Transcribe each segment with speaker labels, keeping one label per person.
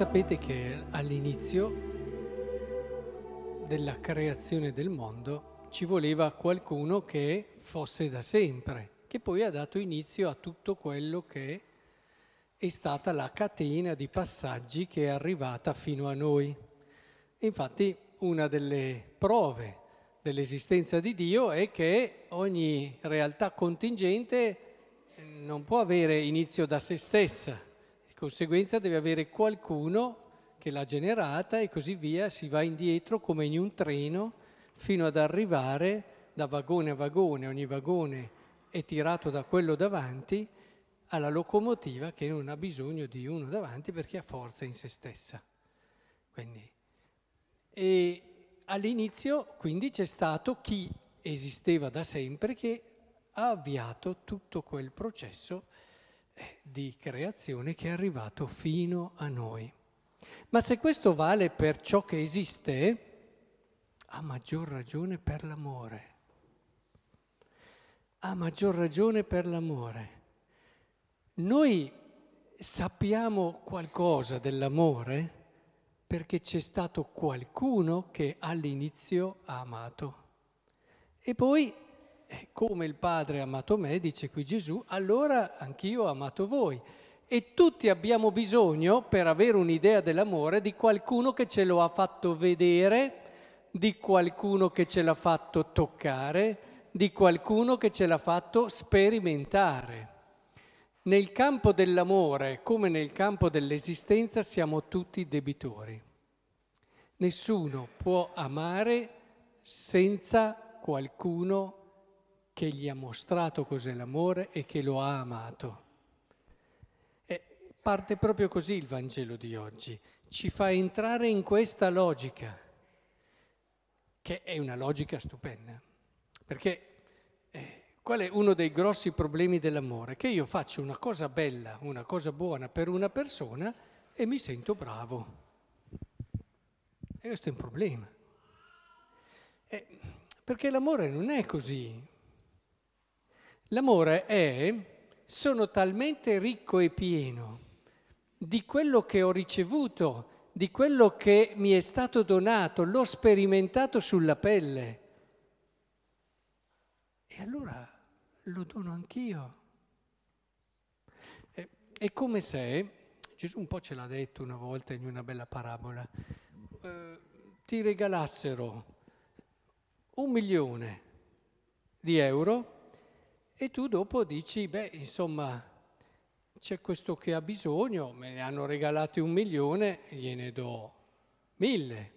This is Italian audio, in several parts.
Speaker 1: Sapete che all'inizio della creazione del mondo ci voleva qualcuno che fosse da sempre, che poi ha dato inizio a tutto quello che è stata la catena di passaggi che è arrivata fino a noi. Infatti una delle prove dell'esistenza di Dio è che ogni realtà contingente non può avere inizio da se stessa conseguenza deve avere qualcuno che l'ha generata e così via, si va indietro come in un treno fino ad arrivare da vagone a vagone, ogni vagone è tirato da quello davanti, alla locomotiva che non ha bisogno di uno davanti perché ha forza in se stessa. Quindi, e all'inizio quindi c'è stato chi esisteva da sempre che ha avviato tutto quel processo di creazione che è arrivato fino a noi. Ma se questo vale per ciò che esiste, ha maggior ragione per l'amore. Ha maggior ragione per l'amore. Noi sappiamo qualcosa dell'amore perché c'è stato qualcuno che all'inizio ha amato. E poi come il Padre ha amato me, dice qui Gesù, allora anch'io ho amato voi. E tutti abbiamo bisogno, per avere un'idea dell'amore, di qualcuno che ce lo ha fatto vedere, di qualcuno che ce l'ha fatto toccare, di qualcuno che ce l'ha fatto sperimentare. Nel campo dell'amore, come nel campo dell'esistenza, siamo tutti debitori. Nessuno può amare senza qualcuno che gli ha mostrato cos'è l'amore e che lo ha amato. E parte proprio così il Vangelo di oggi, ci fa entrare in questa logica, che è una logica stupenda, perché eh, qual è uno dei grossi problemi dell'amore? Che io faccio una cosa bella, una cosa buona per una persona e mi sento bravo. E questo è un problema. Eh, perché l'amore non è così. L'amore è, sono talmente ricco e pieno di quello che ho ricevuto, di quello che mi è stato donato, l'ho sperimentato sulla pelle. E allora lo dono anch'io. È, è come se, Gesù un po' ce l'ha detto una volta in una bella parabola, eh, ti regalassero un milione di euro e tu dopo dici, beh, insomma, c'è questo che ha bisogno, me ne hanno regalati un milione, gliene do mille.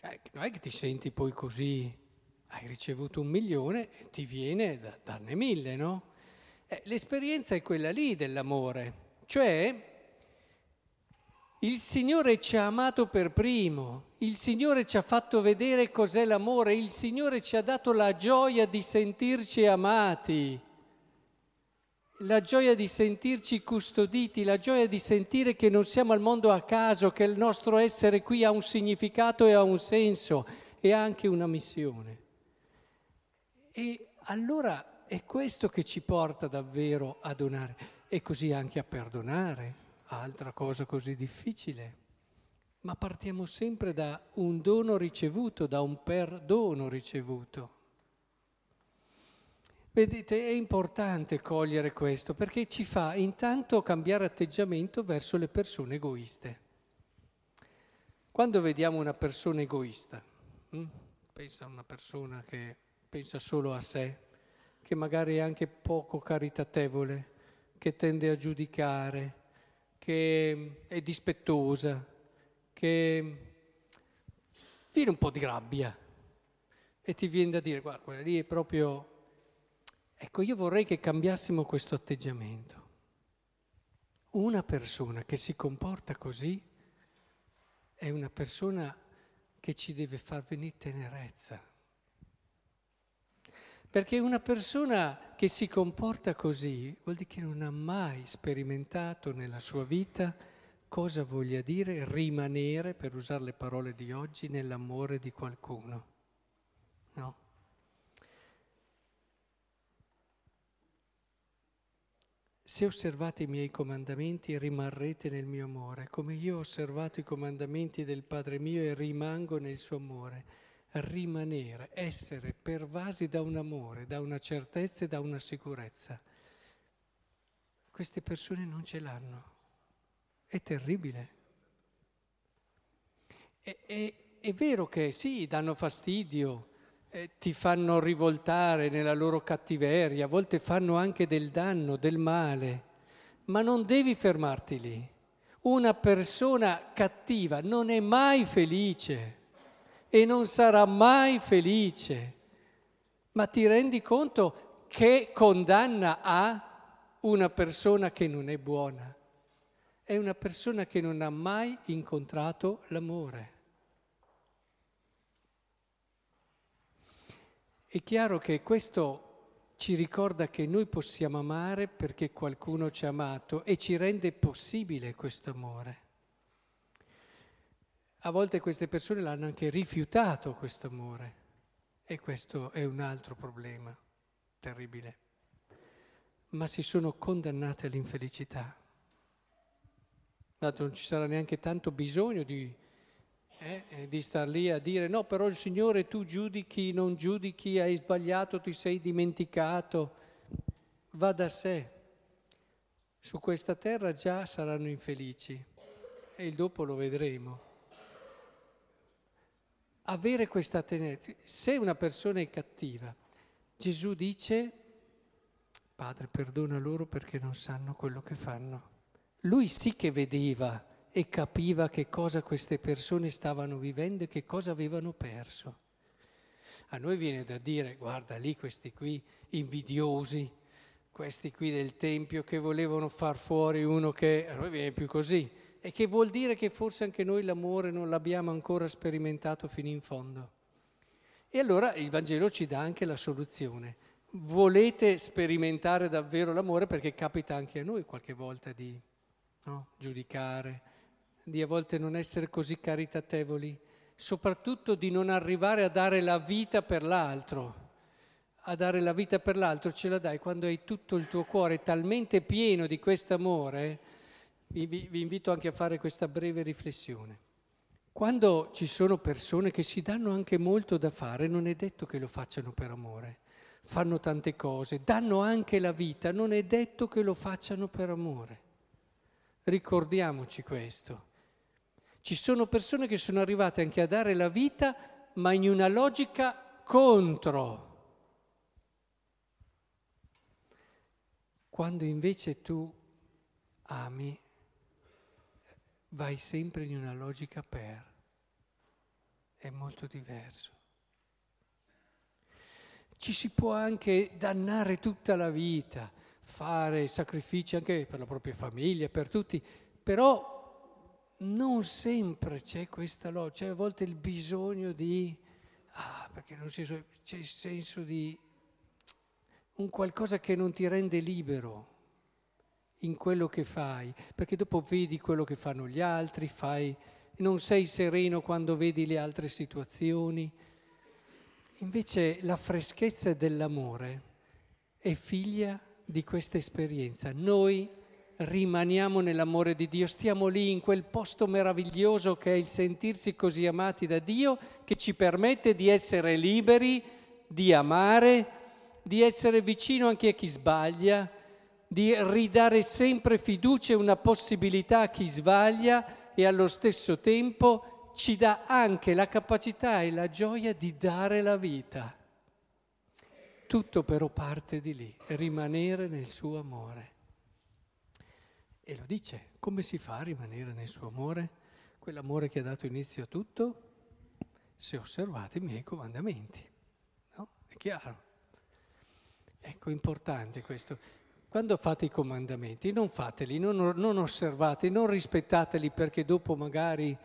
Speaker 1: Eh, non è che ti senti poi così, hai ricevuto un milione e ti viene da darne mille, no? Eh, l'esperienza è quella lì dell'amore, cioè il Signore ci ha amato per primo, il Signore ci ha fatto vedere cos'è l'amore, il Signore ci ha dato la gioia di sentirci amati, la gioia di sentirci custoditi, la gioia di sentire che non siamo al mondo a caso, che il nostro essere qui ha un significato e ha un senso e ha anche una missione. E allora è questo che ci porta davvero a donare. E così anche a perdonare altra cosa così difficile, ma partiamo sempre da un dono ricevuto, da un perdono ricevuto. Vedete, è importante cogliere questo perché ci fa intanto cambiare atteggiamento verso le persone egoiste. Quando vediamo una persona egoista, hm? pensa a una persona che pensa solo a sé, che magari è anche poco caritatevole, che tende a giudicare, che è dispettosa, che viene un po' di rabbia e ti viene da dire, guarda, quella lì è proprio... Ecco, io vorrei che cambiassimo questo atteggiamento. Una persona che si comporta così è una persona che ci deve far venire tenerezza. Perché una persona che si comporta così vuol dire che non ha mai sperimentato nella sua vita cosa voglia dire rimanere, per usare le parole di oggi, nell'amore di qualcuno. No? Se osservate i miei comandamenti rimarrete nel mio amore, come io ho osservato i comandamenti del Padre mio e rimango nel suo amore. Rimanere, essere pervasi da un amore, da una certezza e da una sicurezza. Queste persone non ce l'hanno. È terribile. È, è, è vero che sì, danno fastidio, eh, ti fanno rivoltare nella loro cattiveria, a volte fanno anche del danno, del male, ma non devi fermarti lì. Una persona cattiva non è mai felice e non sarà mai felice, ma ti rendi conto che condanna ha una persona che non è buona? È una persona che non ha mai incontrato l'amore. È chiaro che questo ci ricorda che noi possiamo amare perché qualcuno ci ha amato e ci rende possibile questo amore. A volte queste persone l'hanno anche rifiutato questo amore e questo è un altro problema terribile. Ma si sono condannate all'infelicità. Dato non ci sarà neanche tanto bisogno di eh, eh, di star lì a dire no, però il Signore tu giudichi, non giudichi, hai sbagliato, ti sei dimenticato. Va da sé. Su questa terra già saranno infelici e il dopo lo vedremo. Avere questa tenerezza. Se una persona è cattiva, Gesù dice, Padre perdona loro perché non sanno quello che fanno. Lui sì che vedeva e capiva che cosa queste persone stavano vivendo e che cosa avevano perso. A noi viene da dire, guarda lì questi qui invidiosi, questi qui del Tempio che volevano far fuori uno che a noi viene più così, e che vuol dire che forse anche noi l'amore non l'abbiamo ancora sperimentato fino in fondo. E allora il Vangelo ci dà anche la soluzione. Volete sperimentare davvero l'amore perché capita anche a noi qualche volta di no, giudicare, di a volte non essere così caritatevoli, soprattutto di non arrivare a dare la vita per l'altro. A dare la vita per l'altro ce la dai quando hai tutto il tuo cuore talmente pieno di questo amore. Vi, vi invito anche a fare questa breve riflessione. Quando ci sono persone che si danno anche molto da fare, non è detto che lo facciano per amore. Fanno tante cose, danno anche la vita, non è detto che lo facciano per amore. Ricordiamoci questo. Ci sono persone che sono arrivate anche a dare la vita, ma in una logica contro. Quando invece tu ami, vai sempre in una logica per. È molto diverso. Ci si può anche dannare tutta la vita, fare sacrifici anche per la propria famiglia, per tutti, però non sempre c'è questa logica, c'è a volte il bisogno di, ah, perché non c'è, c'è il senso di un qualcosa che non ti rende libero in quello che fai, perché dopo vedi quello che fanno gli altri, fai, non sei sereno quando vedi le altre situazioni. Invece la freschezza dell'amore è figlia di questa esperienza. Noi rimaniamo nell'amore di Dio, stiamo lì in quel posto meraviglioso che è il sentirsi così amati da Dio, che ci permette di essere liberi, di amare, di essere vicino anche a chi sbaglia, di ridare sempre fiducia e una possibilità a chi sbaglia e allo stesso tempo ci dà anche la capacità e la gioia di dare la vita. Tutto però parte di lì, rimanere nel suo amore. E lo dice, come si fa a rimanere nel suo amore? Quell'amore che ha dato inizio a tutto? Se osservate i miei comandamenti. No? È chiaro. Ecco, importante questo. Quando fate i comandamenti, non fateli, non, non osservate, non rispettateli perché dopo magari,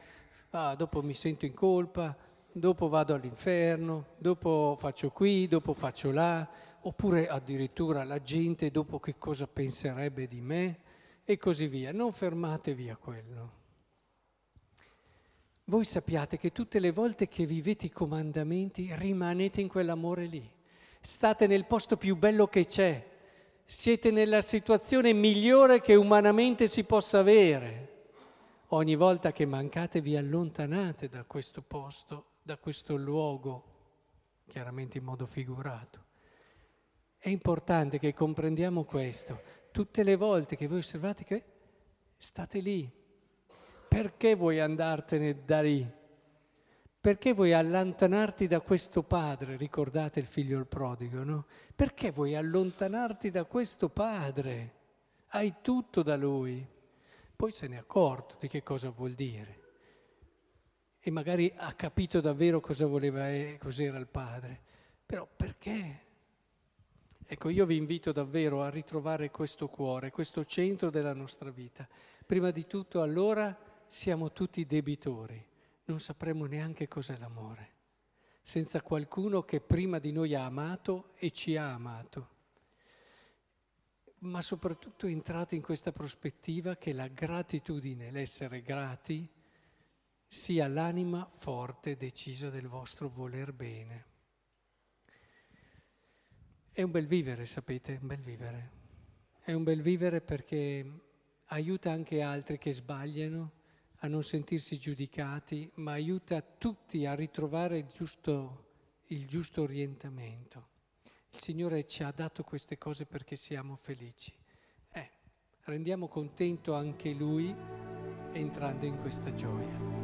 Speaker 1: ah, dopo mi sento in colpa, dopo vado all'inferno, dopo faccio qui, dopo faccio là, oppure addirittura la gente dopo che cosa penserebbe di me e così via. Non fermatevi a quello. Voi sappiate che tutte le volte che vivete i comandamenti rimanete in quell'amore lì. State nel posto più bello che c'è. Siete nella situazione migliore che umanamente si possa avere. Ogni volta che mancate vi allontanate da questo posto, da questo luogo, chiaramente in modo figurato. È importante che comprendiamo questo. Tutte le volte che voi osservate che state lì, perché vuoi andartene da lì? Perché vuoi allontanarti da questo padre? Ricordate il figlio il prodigo, no? Perché vuoi allontanarti da questo padre? Hai tutto da lui. Poi se ne è accorto di che cosa vuol dire. E magari ha capito davvero cosa voleva, e cos'era il padre. Però perché? Ecco, io vi invito davvero a ritrovare questo cuore, questo centro della nostra vita. Prima di tutto allora siamo tutti debitori non sapremo neanche cos'è l'amore, senza qualcuno che prima di noi ha amato e ci ha amato. Ma soprattutto entrate in questa prospettiva che la gratitudine, l'essere grati, sia l'anima forte e decisa del vostro voler bene. È un bel vivere, sapete, un bel vivere. È un bel vivere perché aiuta anche altri che sbagliano a non sentirsi giudicati, ma aiuta tutti a ritrovare il giusto, il giusto orientamento. Il Signore ci ha dato queste cose perché siamo felici. Eh, rendiamo contento anche Lui entrando in questa gioia.